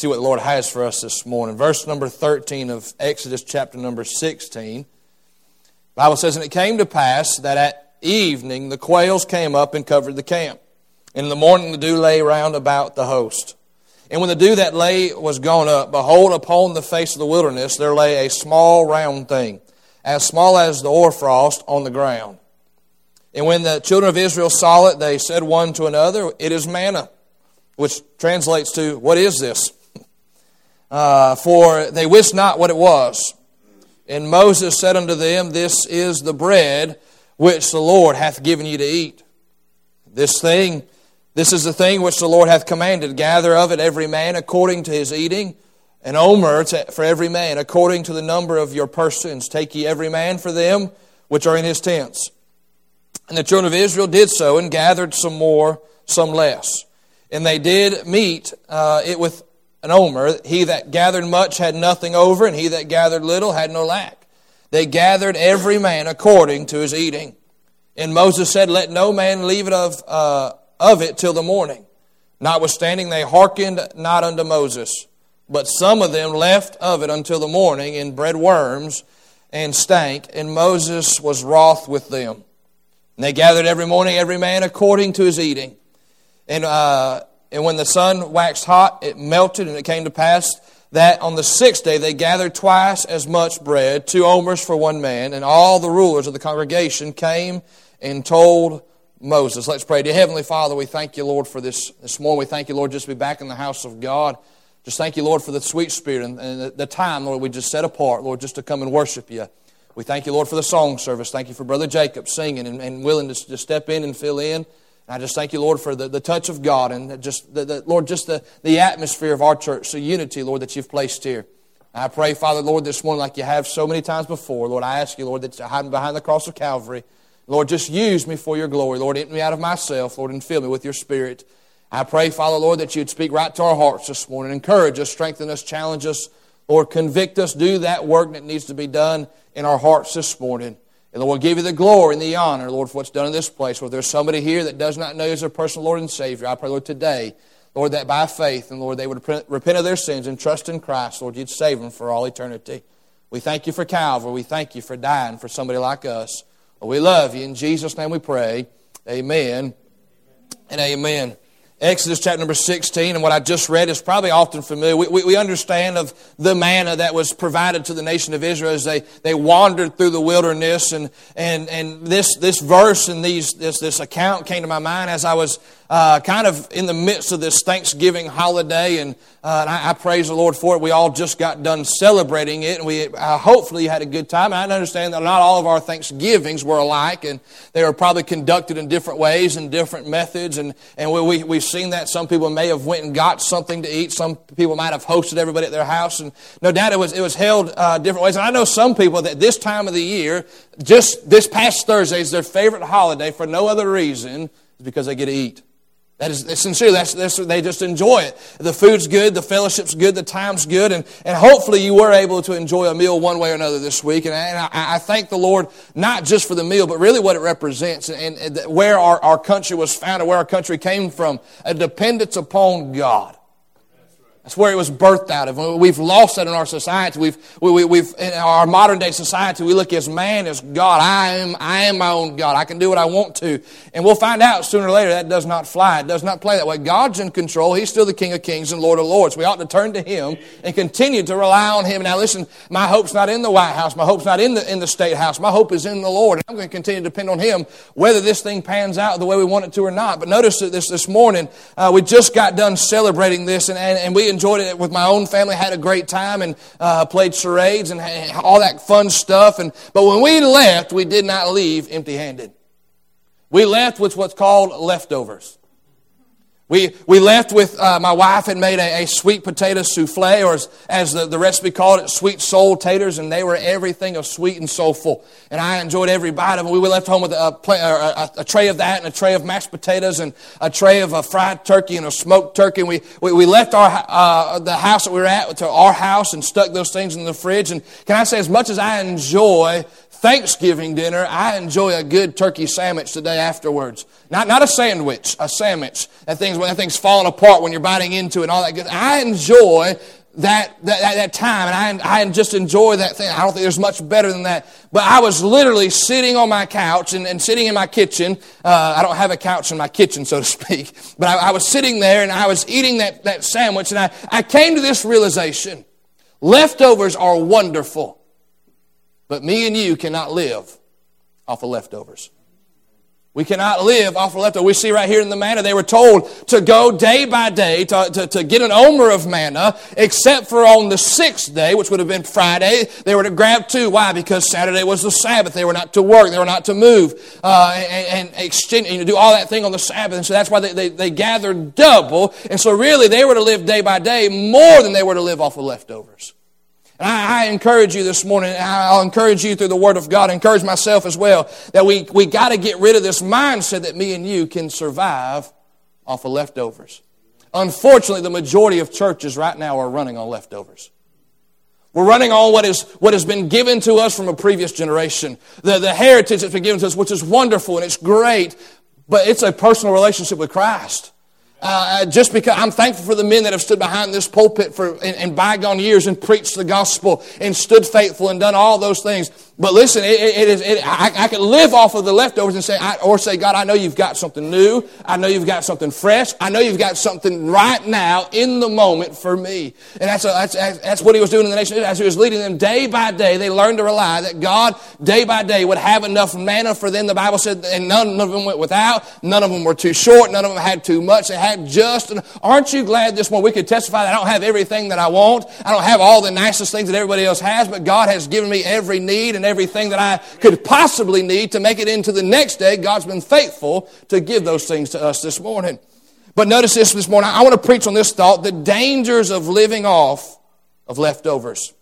see what the Lord has for us this morning. Verse number 13 of Exodus chapter number 16. The Bible says, And it came to pass that at evening the quails came up and covered the camp. And in the morning the dew lay round about the host. And when the dew that lay was gone up, behold, upon the face of the wilderness there lay a small round thing, as small as the hoarfrost on the ground. And when the children of Israel saw it, they said one to another, It is manna, which translates to, What is this? Uh, for they wist not what it was. And Moses said unto them, This is the bread which the Lord hath given you to eat. This thing this is the thing which the Lord hath commanded. Gather of it every man according to his eating, an omer for every man according to the number of your persons. Take ye every man for them which are in his tents. And the children of Israel did so and gathered some more, some less. And they did mete uh, it with an omer. He that gathered much had nothing over, and he that gathered little had no lack. They gathered every man according to his eating. And Moses said, Let no man leave it of. Uh, of it till the morning. Notwithstanding, they hearkened not unto Moses, but some of them left of it until the morning, and bred worms and stank, and Moses was wroth with them. And they gathered every morning, every man according to his eating. And, uh, and when the sun waxed hot, it melted, and it came to pass that on the sixth day they gathered twice as much bread, two omers for one man, and all the rulers of the congregation came and told Moses. Let's pray. Dear Heavenly Father, we thank you, Lord, for this this morning. We thank you, Lord, just to be back in the house of God. Just thank you, Lord, for the sweet spirit and, and the time, Lord, we just set apart, Lord, just to come and worship you. We thank you, Lord, for the song service. Thank you for Brother Jacob singing and, and willing to, to step in and fill in. I just thank you, Lord, for the, the touch of God and just, the, the, Lord, just the, the atmosphere of our church, the unity, Lord, that you've placed here. I pray, Father, Lord, this morning, like you have so many times before, Lord, I ask you, Lord, that you're hiding behind the cross of Calvary. Lord, just use me for your glory. Lord, empty me out of myself, Lord, and fill me with your spirit. I pray, Father, Lord, that you'd speak right to our hearts this morning. Encourage us, strengthen us, challenge us. Lord, convict us. Do that work that needs to be done in our hearts this morning. And Lord, give you the glory and the honor, Lord, for what's done in this place. Lord, there's somebody here that does not know you as their personal Lord and Savior. I pray, Lord, today, Lord, that by faith, and Lord, they would repent of their sins and trust in Christ. Lord, you'd save them for all eternity. We thank you for Calvary. We thank you for dying for somebody like us. We love you. In Jesus' name we pray. Amen and amen. Exodus chapter number 16, and what I just read is probably often familiar. We, we, we, understand of the manna that was provided to the nation of Israel as they, they wandered through the wilderness. And, and, and this, this verse and these, this, this account came to my mind as I was uh, kind of in the midst of this Thanksgiving holiday, and, uh, and I, I, praise the Lord for it. We all just got done celebrating it, and we uh, hopefully had a good time. I understand that not all of our Thanksgivings were alike, and they were probably conducted in different ways and different methods. And, and we, we, we've seen that some people may have went and got something to eat. Some people might have hosted everybody at their house, and no doubt it was it was held uh, different ways. And I know some people that this time of the year, just this past Thursday, is their favorite holiday for no other reason is because they get to eat. That is sincere. That's, that's, they just enjoy it. The food's good, the fellowship's good, the time's good, and, and hopefully you were able to enjoy a meal one way or another this week. And, I, and I, I, thank the Lord not just for the meal, but really what it represents and, and where our, our country was founded, where our country came from, a dependence upon God. That's where it was birthed out of. We've lost that in our society. We've, we, we, have in our modern day society, we look as man as God. I am, I am my own God. I can do what I want to. And we'll find out sooner or later that does not fly. It does not play that way. God's in control. He's still the King of kings and Lord of lords. We ought to turn to Him and continue to rely on Him. Now listen, my hope's not in the White House. My hope's not in the, in the State House. My hope is in the Lord. I'm going to continue to depend on Him whether this thing pans out the way we want it to or not. But notice that this, this morning, uh, we just got done celebrating this and, and, and we enjoyed it with my own family, had a great time, and uh, played charades and all that fun stuff. And, but when we left, we did not leave empty handed. We left with what's called leftovers. We, we left with, uh, my wife had made a, a, sweet potato souffle, or as, as the, the recipe called it, sweet soul taters, and they were everything of sweet and soulful. And I enjoyed every bite of them. We left home with a, a, a, tray of that, and a tray of mashed potatoes, and a tray of a fried turkey and a smoked turkey. And we, we, we left our, uh, the house that we were at to our house and stuck those things in the fridge. And can I say, as much as I enjoy Thanksgiving dinner, I enjoy a good turkey sandwich the day afterwards. Not, not a sandwich, a sandwich. That thing's, when that thing's falling apart when you're biting into it and all that good. I enjoy that, that, that time, and I, I just enjoy that thing. I don't think there's much better than that. But I was literally sitting on my couch and, and sitting in my kitchen. Uh, I don't have a couch in my kitchen, so to speak. But I, I was sitting there and I was eating that, that sandwich, and I, I came to this realization leftovers are wonderful, but me and you cannot live off of leftovers. We cannot live off of leftovers. We see right here in the manna, they were told to go day by day to, to, to, get an omer of manna, except for on the sixth day, which would have been Friday, they were to grab two. Why? Because Saturday was the Sabbath. They were not to work. They were not to move uh, and, and exchange, and do all that thing on the Sabbath. And so that's why they, they, they gathered double. And so really, they were to live day by day more than they were to live off of leftovers. And I, I, encourage you this morning, I'll encourage you through the Word of God, encourage myself as well, that we, we got to get rid of this mindset that me and you can survive off of leftovers. Unfortunately, the majority of churches right now are running on leftovers. We're running on what, is, what has been given to us from a previous generation. The, the heritage that's been given to us, which is wonderful and it's great, but it's a personal relationship with Christ. Uh, just because I'm thankful for the men that have stood behind this pulpit for in, in, bygone years and preached the gospel and stood faithful and done all those things. But listen, it, it is. It, I, I can live off of the leftovers and say, I, or say, God, I know you've got something new. I know you've got something fresh. I know you've got something right now in the moment for me. And that's a, that's, that's what He was doing in the nation as He was leading them day by day. They learned to rely that God day by day would have enough manna for them. The Bible said, and none of them went without. None of them were too short. None of them had too much. They just, aren't you glad this morning we could testify that I don't have everything that I want? I don't have all the nicest things that everybody else has, but God has given me every need and everything that I could possibly need to make it into the next day. God's been faithful to give those things to us this morning. But notice this this morning. I want to preach on this thought, the dangers of living off of leftovers.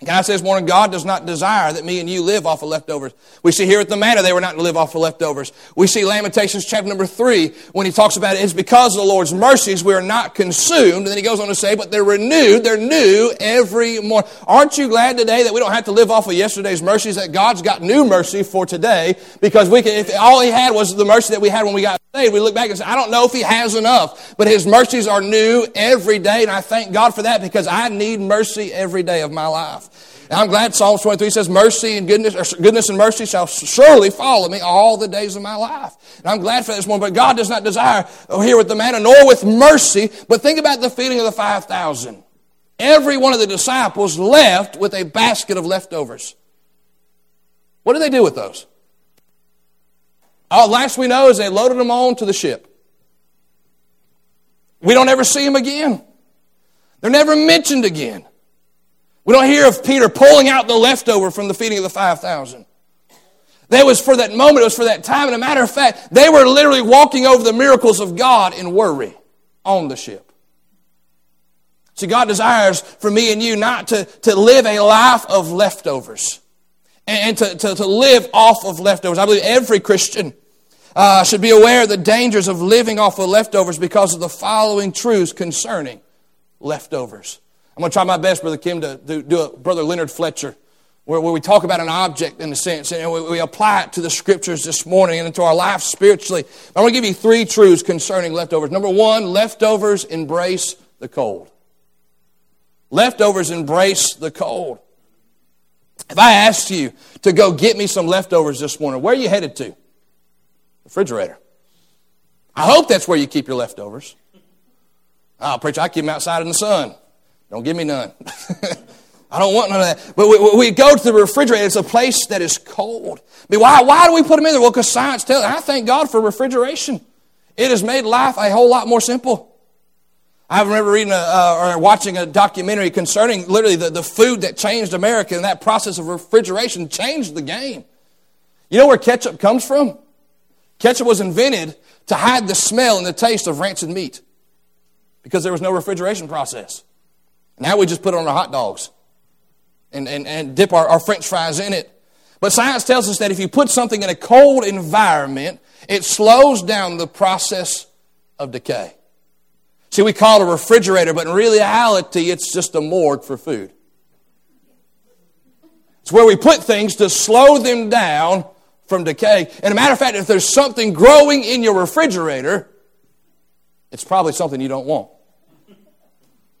Can I say morning, God does not desire that me and you live off of leftovers. We see here at the manna, they were not to live off of leftovers. We see Lamentations chapter number three, when he talks about it, it's because of the Lord's mercies we are not consumed. And then he goes on to say, but they're renewed, they're new every morning. Aren't you glad today that we don't have to live off of yesterday's mercies, that God's got new mercy for today? Because we can, if all he had was the mercy that we had when we got saved, we look back and say, I don't know if he has enough, but his mercies are new every day. And I thank God for that because I need mercy every day of my life. And I'm glad Psalms 23 says, Mercy and goodness, goodness and mercy shall surely follow me all the days of my life. And I'm glad for this one, But God does not desire oh, here with the manna, nor with mercy. But think about the feeding of the 5,000. Every one of the disciples left with a basket of leftovers. What did they do with those? All last we know is they loaded them on to the ship. We don't ever see them again. They're never mentioned again. We don't hear of Peter pulling out the leftover from the feeding of the 5,000. That was for that moment, it was for that time. And a matter of fact, they were literally walking over the miracles of God in worry on the ship. See, God desires for me and you not to, to live a life of leftovers and, to, to, to live off of leftovers. I believe every Christian uh, should be aware of the dangers of living off of leftovers because of the following truths concerning leftovers. I'm going to try my best, Brother Kim, to do, a Brother Leonard Fletcher, where, where, we talk about an object in a sense, and we, we, apply it to the scriptures this morning and into our life spiritually. I want to give you three truths concerning leftovers. Number one, leftovers embrace the cold. Leftovers embrace the cold. If I asked you to go get me some leftovers this morning, where are you headed to? Refrigerator. I hope that's where you keep your leftovers. Oh, preacher, I keep them outside in the sun. Don't give me none. I don't want none of that. But we, we, go to the refrigerator. It's a place that is cold. I why, why do we put them in there? Well, because science tells. I thank God for refrigeration. It has made life a whole lot more simple. I remember reading a, uh, or watching a documentary concerning literally the, the food that changed America, and that process of refrigeration changed the game. You know where ketchup comes from? Ketchup was invented to hide the smell and the taste of rancid meat because there was no refrigeration process. Now we just put it on our hot dogs and, and, and dip our, our french fries in it. But science tells us that if you put something in a cold environment, it slows down the process of decay. See, we call it a refrigerator, but in reality, it's just a morgue for food. It's where we put things to slow them down from decay. And a matter of fact, if there's something growing in your refrigerator, it's probably something you don't want.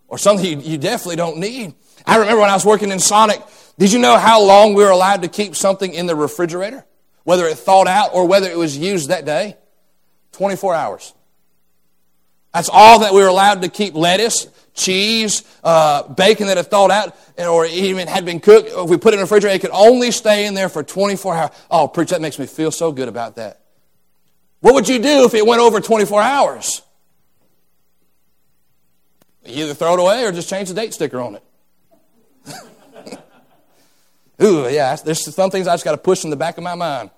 Or something you, you definitely don't need. I remember when I was working in Sonic, did you know how long we were allowed to keep something in the refrigerator? Whether it thawed out or whether it was used that day? 24 hours. That's all that we were allowed to keep lettuce, cheese, uh, bacon that had thawed out, or even had been cooked. If we put it in the refrigerator, it could only stay in there for 24 hours. Oh, preach, that makes me feel so good about that. What would you do if it went over 24 hours? You either throw it away or just change the date sticker on it. Ooh, yeah, there's some things I just got to push in the back of my mind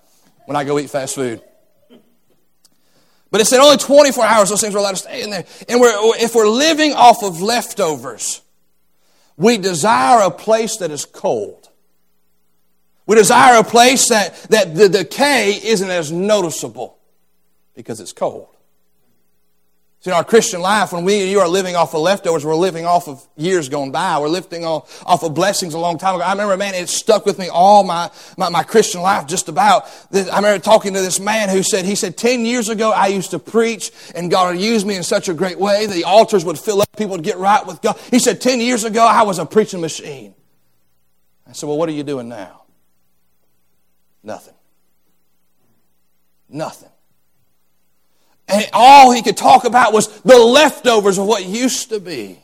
when I go eat fast food. But it said only 24 hours those things were allowed to stay in there. And we're, if we're living off of leftovers, we desire a place that is cold. We desire a place that, that the decay isn't as noticeable because it's cold. See, in our Christian life, when we and you are living off of leftovers, we're living off of years gone by. We're lifting off, off of blessings a long time ago. I remember, man, it stuck with me all my, my, my Christian life just about. This. I remember talking to this man who said, he said, 10 years ago, I used to preach and God would use me in such a great way. The altars would fill up. People would get right with God. He said, 10 years ago, I was a preaching machine. I said, well, what are you doing now? Nothing. Nothing. And all he could talk about was the leftovers of what used to be.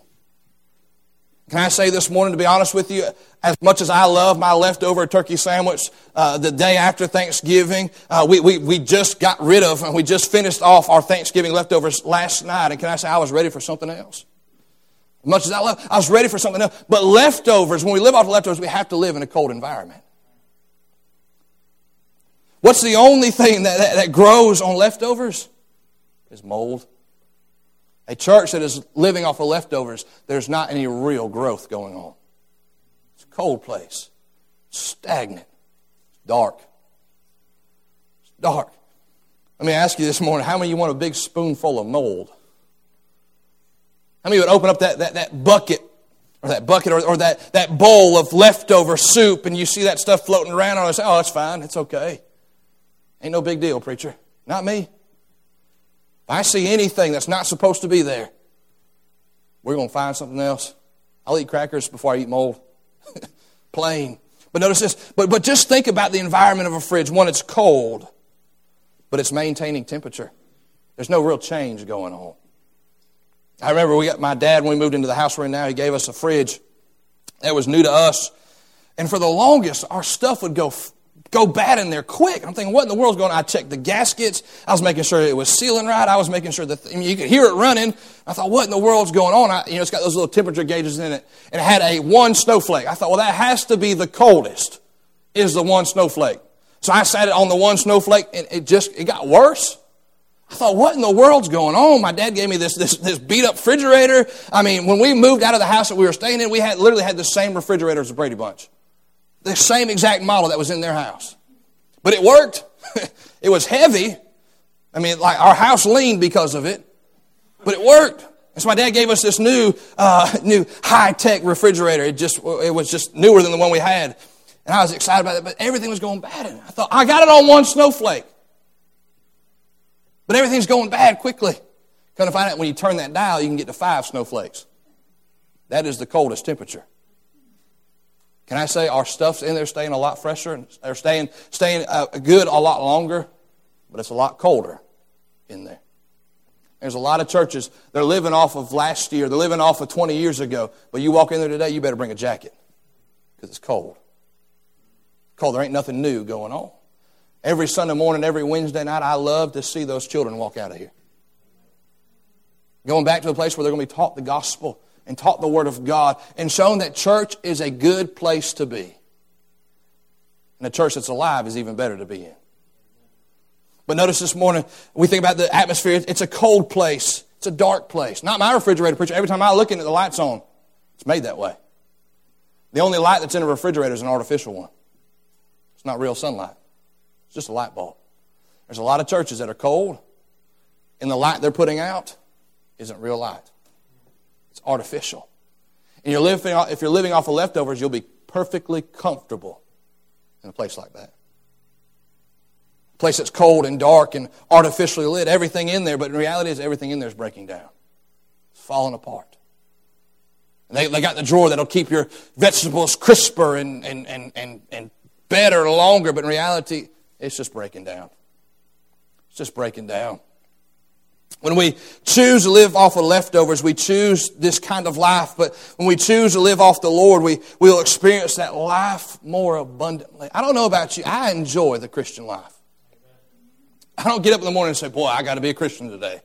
Can I say this morning, to be honest with you, as much as I love my leftover turkey sandwich uh, the day after Thanksgiving, uh, we, we, we just got rid of and we just finished off our Thanksgiving leftovers last night. And can I say I was ready for something else? As much as I love, I was ready for something else. But leftovers, when we live off of leftovers, we have to live in a cold environment. What's the only thing that, that, that grows on leftovers? Is mold. A church that is living off of leftovers, there's not any real growth going on. It's a cold place, stagnant, dark. It's dark. Let me ask you this morning how many of you want a big spoonful of mold? How many would open up that, that, that bucket or that bucket or, or that, that bowl of leftover soup and you see that stuff floating around and say, oh, that's fine, it's okay. Ain't no big deal, preacher. Not me. If I see anything that's not supposed to be there, we're going to find something else. I'll eat crackers before I eat mold. Plain. But notice this. But, but just think about the environment of a fridge. One, it's cold, but it's maintaining temperature. There's no real change going on. I remember we got my dad when we moved into the house we're in now. He gave us a fridge that was new to us, and for the longest, our stuff would go go bad in there quick. I'm thinking, what in the world's going on? I checked the gaskets. I was making sure it was sealing right. I was making sure that, I mean, you could hear it running. I thought, what in the world's going on? I, you know, it's got those little temperature gauges in it. And it had a one snowflake. I thought, well, that has to be the coldest, is the one snowflake. So I sat it on the one snowflake and it just, it got worse. I thought, what in the world's going on? My dad gave me this, this, this beat up refrigerator. I mean, when we moved out of the house that we were staying in, we had literally had the same refrigerator as the Brady Bunch the same exact model that was in their house. But it worked. it was heavy. I mean, like our house leaned because of it, but it worked. And so my dad gave us this new, uh, new high tech refrigerator. It just, it was just newer than the one we had. And I was excited about it, but everything was going bad. And I thought, I got it on one snowflake. But everything's going bad quickly. Come to find out when you turn that dial, you can get to five snowflakes. That is the coldest temperature. Can I say our stuff's in there staying a lot fresher and they're staying, staying uh, good a lot longer, but it's a lot colder in there. There's a lot of churches, they're living off of last year, they're living off of 20 years ago, but you walk in there today, you better bring a jacket because it's cold. Cold, there ain't nothing new going on. Every Sunday morning, every Wednesday night, I love to see those children walk out of here. Going back to a place where they're going to be taught the gospel and taught the Word of God and shown that church is a good place to be. And a church that's alive is even better to be in. But notice this morning, we think about the atmosphere. It's a cold place. It's a dark place. Not my refrigerator, preacher. Every time I look in it, the light's on. It's made that way. The only light that's in a refrigerator is an artificial one. It's not real sunlight. It's just a light bulb. There's a lot of churches that are cold, and the light they're putting out isn't real light. Artificial. And you're living, if you're living off of leftovers, you'll be perfectly comfortable in a place like that. A place that's cold and dark and artificially lit, everything in there, but in reality is everything in there is breaking down. It's falling apart. And they, they got the drawer that'll keep your vegetables crisper and, and, and, and, and better longer, but in reality, it's just breaking down. It's just breaking down. When we choose to live off of leftovers, we choose this kind of life. But when we choose to live off the Lord, we we'll experience that life more abundantly. I don't know about you. I enjoy the Christian life. I don't get up in the morning and say, boy, I got to be a Christian today.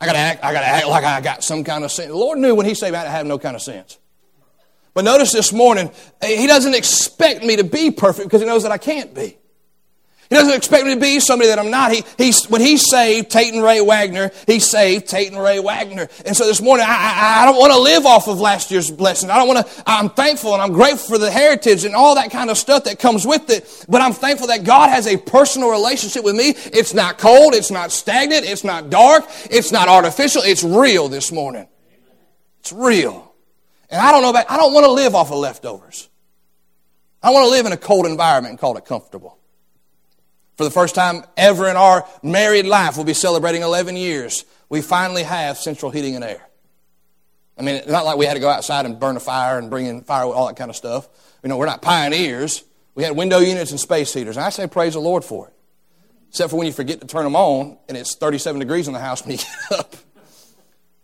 I got to act, I got to act like I got some kind of sense. The Lord knew when he said I have no kind of sense. But notice this morning, he doesn't expect me to be perfect because he knows that I can't be. He doesn't expect me to be somebody that I'm not. He, he's, when he saved Tate and Ray Wagner, he saved Tate and Ray Wagner. And so this morning, I, I, I don't want to live off of last year's blessing. I don't want to, I'm thankful and I'm grateful for the heritage and all that kind of stuff that comes with it. But I'm thankful that God has a personal relationship with me. It's not cold. It's not stagnant. It's not dark. It's not artificial. It's real this morning. It's real. And I don't know about, I don't want to live off of leftovers. I want to live in a cold environment and call it comfortable. For the first time ever in our married life, we'll be celebrating 11 years. We finally have central heating and air. I mean, it's not like we had to go outside and burn a fire and bring in fire, all that kind of stuff. You know, we're not pioneers. We had window units and space heaters. And I say praise the Lord for it. Except for when you forget to turn them on and it's 37 degrees in the house when you get up.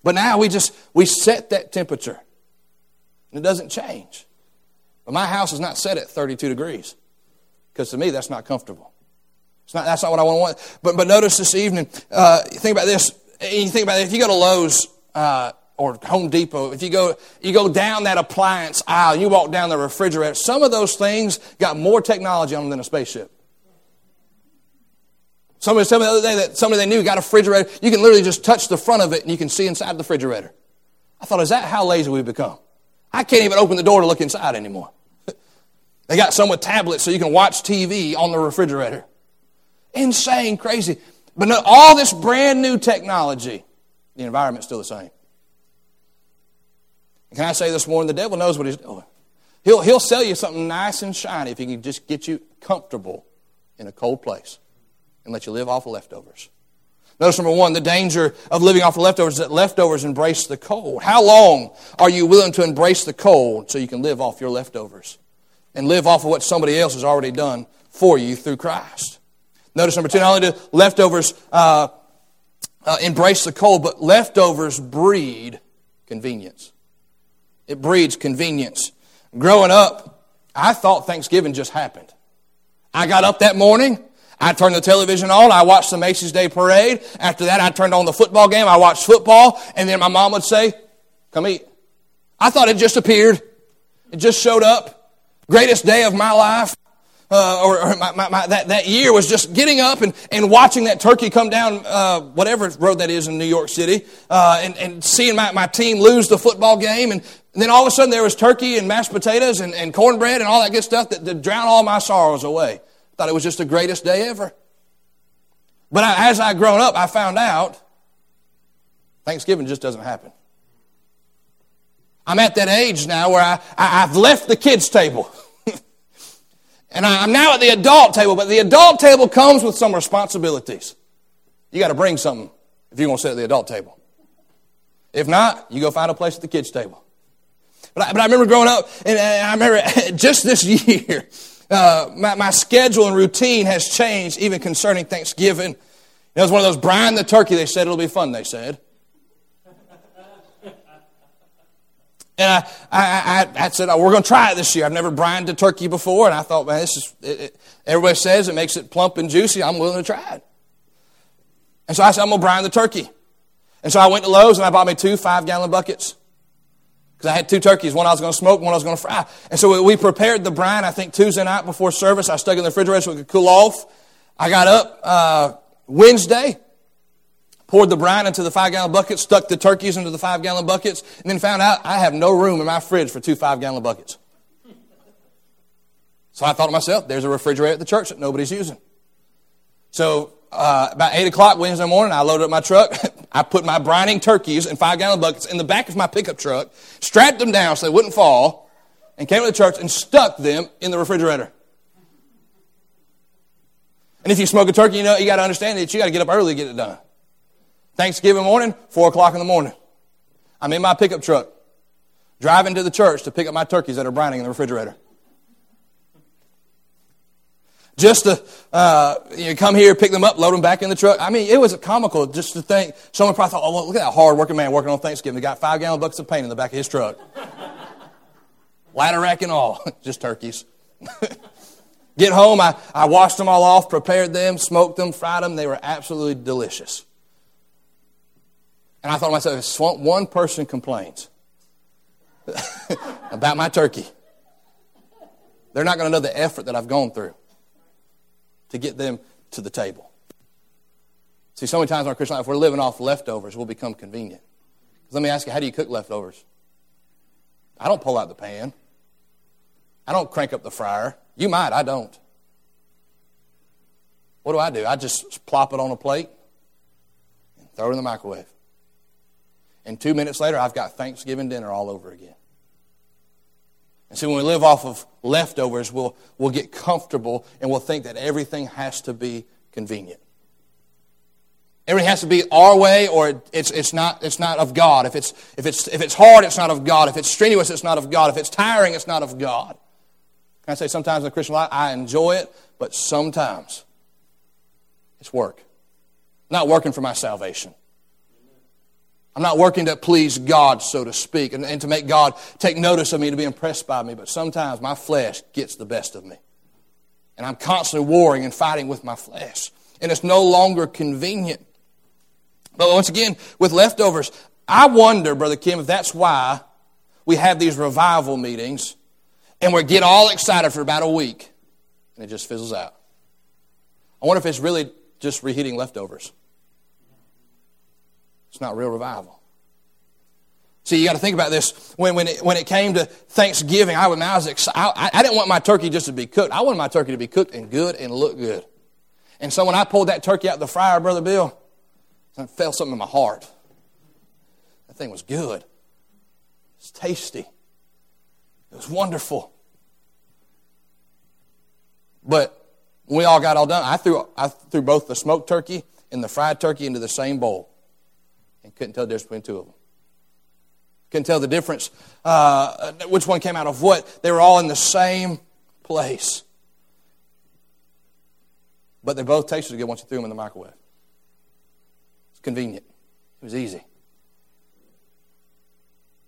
But now we just, we set that temperature. And it doesn't change. But my house is not set at 32 degrees. Because to me, that's not comfortable. Not, that's not what I want. But, but notice this evening, uh, think about this. You think about it. If you go to Lowe's uh, or Home Depot, if you go, you go down that appliance aisle, you walk down the refrigerator, some of those things got more technology on them than a spaceship. Somebody told me the other day that somebody they knew got a refrigerator. You can literally just touch the front of it and you can see inside the refrigerator. I thought, is that how lazy we've become? I can't even open the door to look inside anymore. they got some with tablets so you can watch TV on the refrigerator. Insane, crazy. But all this brand new technology, the environment's still the same. Can I say this morning, the devil knows what he's doing. He'll, he'll sell you something nice and shiny if he can just get you comfortable in a cold place and let you live off of leftovers. Notice number one, the danger of living off of leftovers is that leftovers embrace the cold. How long are you willing to embrace the cold so you can live off your leftovers and live off of what somebody else has already done for you through Christ? Notice number two, not only do leftovers uh, uh, embrace the cold, but leftovers breed convenience. It breeds convenience. Growing up, I thought Thanksgiving just happened. I got up that morning. I turned the television on. I watched the Macy's Day Parade. After that, I turned on the football game. I watched football. And then my mom would say, Come eat. I thought it just appeared. It just showed up. Greatest day of my life uh, or, or my, my, my, that, that year was just getting up and, and watching that turkey come down, uh, whatever road that is in New York City, uh, and, and seeing my, my team lose the football game. And, and then all of a sudden there was turkey and mashed potatoes and, and cornbread and all that good stuff that, that drowned all my sorrows away. Thought it was just the greatest day ever. But I, as I grown up, I found out Thanksgiving just doesn't happen. I'm at that age now where I, I, I've left the kids' table. And I'm now at the adult table, but the adult table comes with some responsibilities. You got to bring something if you're going to sit at the adult table. If not, you go find a place at the kids' table. But I, but I remember growing up, and I remember just this year, uh, my, my schedule and routine has changed, even concerning Thanksgiving. It was one of those brine the turkey. They said it'll be fun. They said. And I, I, I, I said, oh, we're going to try it this year. I've never brined a turkey before. And I thought, man, this is, it, it, everybody says it makes it plump and juicy. I'm willing to try it. And so I said, I'm going to brine the turkey. And so I went to Lowe's and I bought me two five gallon buckets. Because I had two turkeys, one I was going to smoke, one I was going to fry. And so we prepared the brine, I think Tuesday night before service. I stuck it in the refrigerator so it could cool off. I got up uh, Wednesday poured the brine into the five gallon buckets, stuck the turkeys into the five gallon buckets, and then found out I have no room in my fridge for two five gallon buckets. So I thought to myself, there's a refrigerator at the church that nobody's using. So uh, about 8 o'clock Wednesday morning, I loaded up my truck. I put my brining turkeys in five gallon buckets in the back of my pickup truck, strapped them down so they wouldn't fall, and came to the church and stuck them in the refrigerator. And if you smoke a turkey, you know, you got to understand that you got to get up early to get it done. Thanksgiving morning, 4 o'clock in the morning. I'm in my pickup truck, driving to the church to pick up my turkeys that are brining in the refrigerator. Just to uh, you know, come here, pick them up, load them back in the truck. I mean, it was comical just to think. Someone probably thought, oh, look at that hard working man working on Thanksgiving. He got five gallon buckets of paint in the back of his truck. Ladder rack and all, just turkeys. Get home, I, I washed them all off, prepared them, smoked them, fried them. They were absolutely delicious. And I thought to myself, if one person complains about my turkey, they're not going to know the effort that I've gone through to get them to the table. See, so many times in our Christian life, we're living off leftovers, we'll become convenient. Let me ask you, how do you cook leftovers? I don't pull out the pan. I don't crank up the fryer. You might, I don't. What do I do? I just plop it on a plate and throw it in the microwave. And two minutes later, I've got Thanksgiving dinner all over again. And so when we live off of leftovers, we'll, we'll get comfortable and we'll think that everything has to be convenient. Everything has to be our way or it's, it's, not, it's not of God. If it's, if, it's, if it's hard, it's not of God. If it's strenuous, it's not of God. If it's tiring, it's not of God. Can I say sometimes in the Christian life, I enjoy it, but sometimes it's work. I'm not working for my salvation. I'm not working to please God, so to speak, and, and to make God take notice of me, to be impressed by me, but sometimes my flesh gets the best of me. And I'm constantly warring and fighting with my flesh. And it's no longer convenient. But once again, with leftovers, I wonder, Brother Kim, if that's why we have these revival meetings and we get all excited for about a week, and it just fizzles out. I wonder if it's really just reheating leftovers. It's not real revival. See, you got to think about this. When, when, it, when it came to Thanksgiving, I, was, I, was. I, I didn't want my turkey just to be cooked. I wanted my turkey to be cooked and good and look good. And so when I pulled that turkey out of the fryer, Brother Bill, I felt something in my heart. That thing was good. It was tasty. It was wonderful. But when we all got all done, I threw, I threw both the smoked turkey and the fried turkey into the same bowl and couldn't tell the difference between two of them. Couldn't tell the difference uh, which one came out of what. They were all in the same place. But they both tasted good once you threw them in the microwave. It's convenient. It was easy.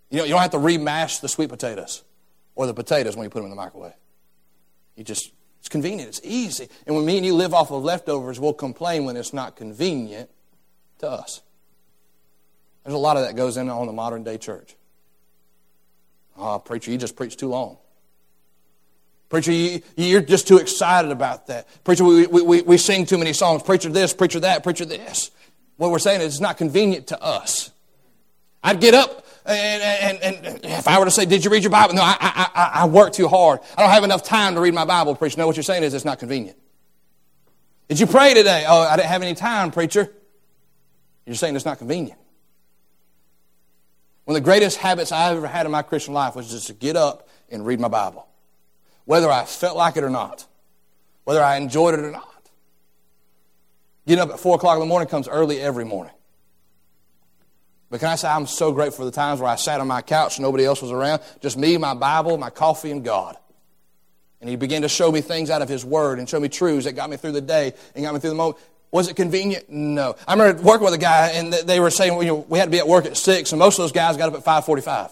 You know, you don't have to remash the sweet potatoes or the potatoes when you put them in the microwave. You just, it's convenient, it's easy. And when me and you live off of leftovers, we'll complain when it's not convenient to us. There's a lot of that goes in on the modern day church. Oh, preacher, you just preach too long. Preacher, you, are just too excited about that. Preacher, we, we, we sing too many songs. Preacher this, preacher that, preacher this. What we're saying is it's not convenient to us. I'd get up and, and, and, if I were to say, Did you read your Bible? No, I, I, I work too hard. I don't have enough time to read my Bible, preacher. No, what you're saying is it's not convenient. Did you pray today? Oh, I didn't have any time, preacher. You're saying it's not convenient. One of the greatest habits I ever had in my Christian life was just to get up and read my Bible, whether I felt like it or not, whether I enjoyed it or not. Getting up at 4 o'clock in the morning comes early every morning. But can I say I'm so grateful for the times where I sat on my couch, nobody else was around, just me, my Bible, my coffee, and God. And He began to show me things out of His Word and show me truths that got me through the day and got me through the moment. Was it convenient? No. I remember working with a guy, and they were saying you know, we had to be at work at 6, and most of those guys got up at 545.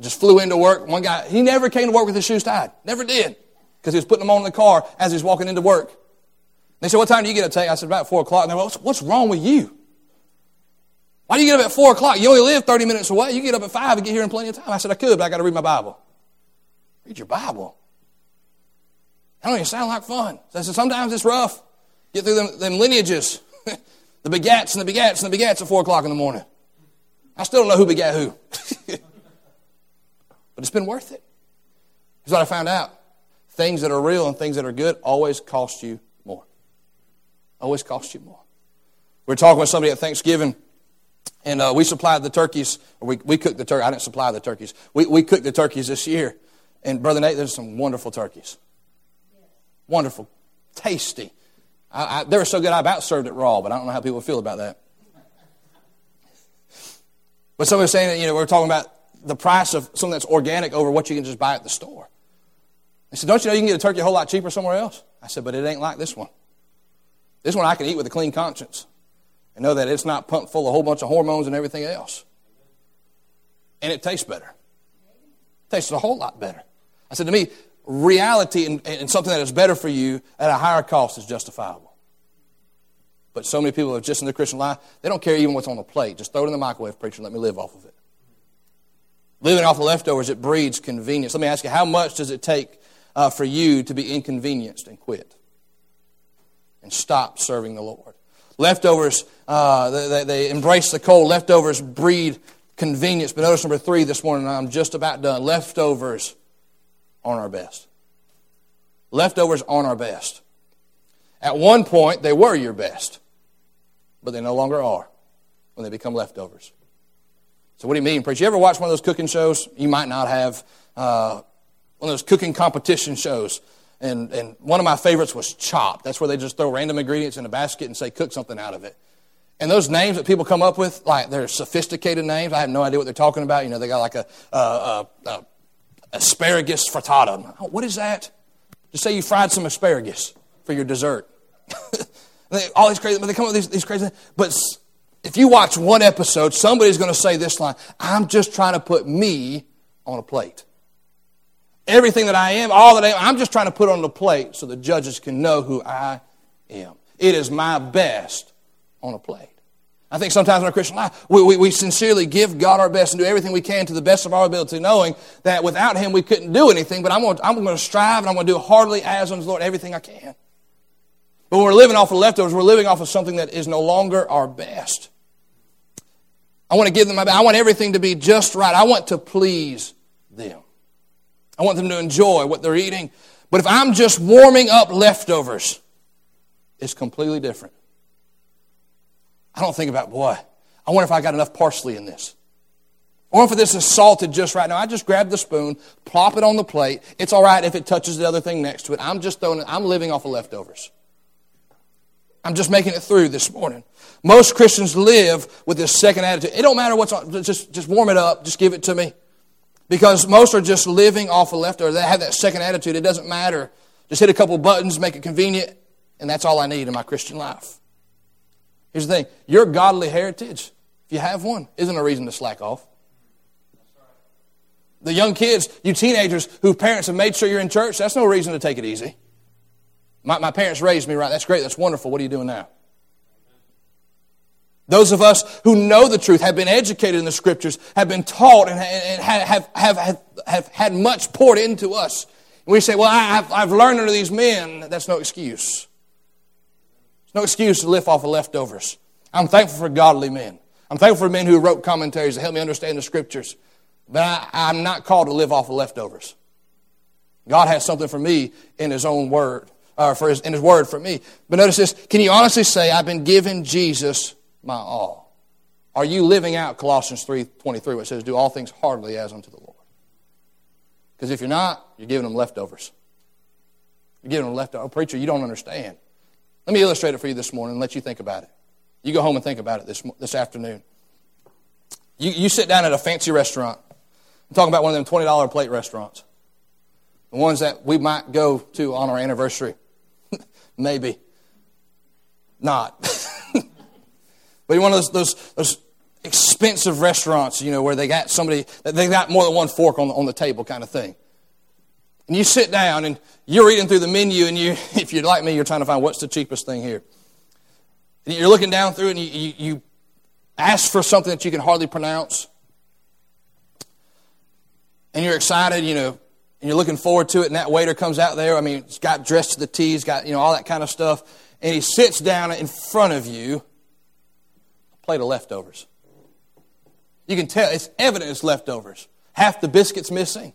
Just flew into work. One guy, he never came to work with his shoes tied. Never did. Because he was putting them on in the car as he was walking into work. They said, what time do you get up today? I said, about 4 o'clock. And they went, what's, what's wrong with you? Why do you get up at 4 o'clock? You only live 30 minutes away. You get up at 5 and get here in plenty of time. I said, I could, but I got to read my Bible. Read your Bible. That don't even sound like fun. So I said, sometimes it's rough. Get through them, them lineages. the begats and the begats and the begats at 4 o'clock in the morning. I still don't know who begat who. but it's been worth it. Here's what I found out. Things that are real and things that are good always cost you more. Always cost you more. We were talking with somebody at Thanksgiving and uh, we supplied the turkeys, we, we cooked the turkey. I didn't supply the turkeys. We, we cooked the turkeys this year. And Brother Nate, there's some wonderful turkeys. Wonderful. Tasty. I, I, they were so good I about served it raw, but I don't know how people feel about that. But somebody was saying that, you know, we are talking about the price of something that's organic over what you can just buy at the store. They said, Don't you know you can get a turkey a whole lot cheaper somewhere else? I said, But it ain't like this one. This one I can eat with a clean conscience and know that it's not pumped full of a whole bunch of hormones and everything else. And it tastes better. It tastes a whole lot better. I said, To me, reality and, and something that is better for you at a higher cost is justifiable. But so many people are just in their Christian life, they don't care even what's on the plate. Just throw it in the microwave, preacher, and let me live off of it. Living off the leftovers, it breeds convenience. Let me ask you, how much does it take uh, for you to be inconvenienced and quit? And stop serving the Lord. Leftovers, uh, they, they embrace the cold. Leftovers breed convenience. But notice number three this morning, I'm just about done. Leftovers on our best. Leftovers on our best. At one point, they were your best, but they no longer are when they become leftovers. So, what do you mean, preacher? You ever watch one of those cooking shows? You might not have. Uh, one of those cooking competition shows. And, and one of my favorites was Chopped. That's where they just throw random ingredients in a basket and say, cook something out of it. And those names that people come up with, like they're sophisticated names. I have no idea what they're talking about. You know, they got like a, a, a, a asparagus frittata. What is that? Just say you fried some asparagus for your dessert. they, all these crazy, but they come up with these, these crazy. But if you watch one episode, somebody's going to say this line: "I'm just trying to put me on a plate. Everything that I am, all that I am, I'm just trying to put on the plate so the judges can know who I am. It is my best on a plate." I think sometimes in our Christian life, we, we, we, sincerely give God our best and do everything we can to the best of our ability, knowing that without Him we couldn't do anything, but I'm going, to, I'm going to strive and I'm going to do heartily as unto the Lord everything I can. But we're living off of leftovers, we're living off of something that is no longer our best. I want to give them my best. I want everything to be just right. I want to please them. I want them to enjoy what they're eating. But if I'm just warming up leftovers, it's completely different. I don't think about, boy, I wonder if I got enough parsley in this. Or if this is salted just right now. I just grab the spoon, plop it on the plate. It's all right if it touches the other thing next to it. I'm just throwing it, I'm living off of leftovers. I'm just making it through this morning. Most Christians live with this second attitude. It don't matter what's on, just, just warm it up, just give it to me. Because most are just living off of leftovers. They have that second attitude. It doesn't matter. Just hit a couple buttons, make it convenient, and that's all I need in my Christian life. Here's the thing your godly heritage, if you have one, isn't a reason to slack off. The young kids, you teenagers whose parents have made sure you're in church, that's no reason to take it easy. My, my parents raised me right. That's great. That's wonderful. What are you doing now? Those of us who know the truth, have been educated in the scriptures, have been taught, and, have, have, have, have, had much poured into us. And we say, Well, I've, I've learned under these men. That's no excuse. It's no excuse to live off of leftovers. I'm thankful for godly men. I'm thankful for men who wrote commentaries to help me understand the scriptures. But I, am not called to live off of leftovers. God has something for me in His own word, or for his, in His word for me. But notice this: Can you honestly say, "I've been given Jesus my all"? Are you living out Colossians three twenty three, which says, "Do all things heartily as unto the Lord"? Because if you're not, you're giving them leftovers. You're giving them leftovers. Oh, preacher, you don't understand. Let me illustrate it for you this morning and let you think about it. You go home and think about it this, this afternoon. You, you sit down at a fancy restaurant. I'm talking about one of them $20 plate restaurants. The ones that we might go to on our anniversary. Maybe. Not. but one of those, those, those expensive restaurants, you know, where they got somebody, they got more than one fork on the, on the table kind of thing. And you sit down and you're reading through the menu, and you, if you're like me, you're trying to find what's the cheapest thing here. And you're looking down through it and you, you, you ask for something that you can hardly pronounce. And you're excited, you know, and you're looking forward to it, and that waiter comes out there. I mean, he's got dressed to the T, he's got, you know, all that kind of stuff. And he sits down in front of you, a plate of leftovers. You can tell, it's evident it's leftovers. Half the biscuit's missing.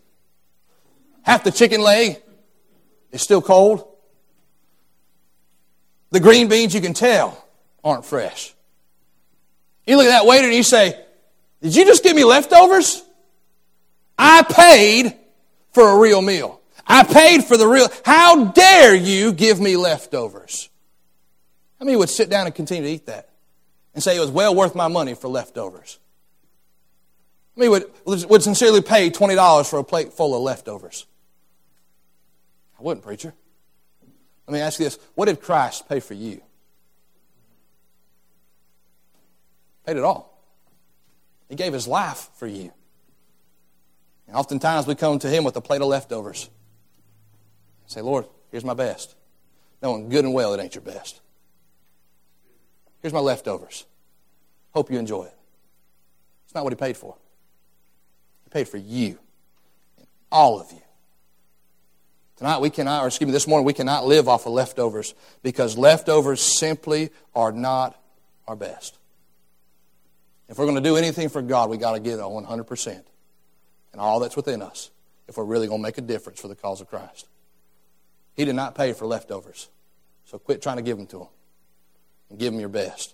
Half the chicken leg is still cold. The green beans, you can tell, aren't fresh. You look at that waiter and you say, Did you just give me leftovers? I paid for a real meal. I paid for the real. How dare you give me leftovers? How many would sit down and continue to eat that and say it was well worth my money for leftovers? How many would, would sincerely pay $20 for a plate full of leftovers? I wouldn't, preacher. Let me ask you this what did Christ pay for you? Paid it all. He gave his life for you. And oftentimes we come to him with a plate of leftovers. Say, Lord, here's my best. Knowing good and well it ain't your best. Here's my leftovers. Hope you enjoy it. It's not what he paid for. He paid for you. All of you. Tonight we cannot, or excuse me, this morning we cannot live off of leftovers because leftovers simply are not our best. If we're going to do anything for God, we got to give it 100% and all that's within us if we're really going to make a difference for the cause of Christ. He did not pay for leftovers. So quit trying to give them to him and give him your best.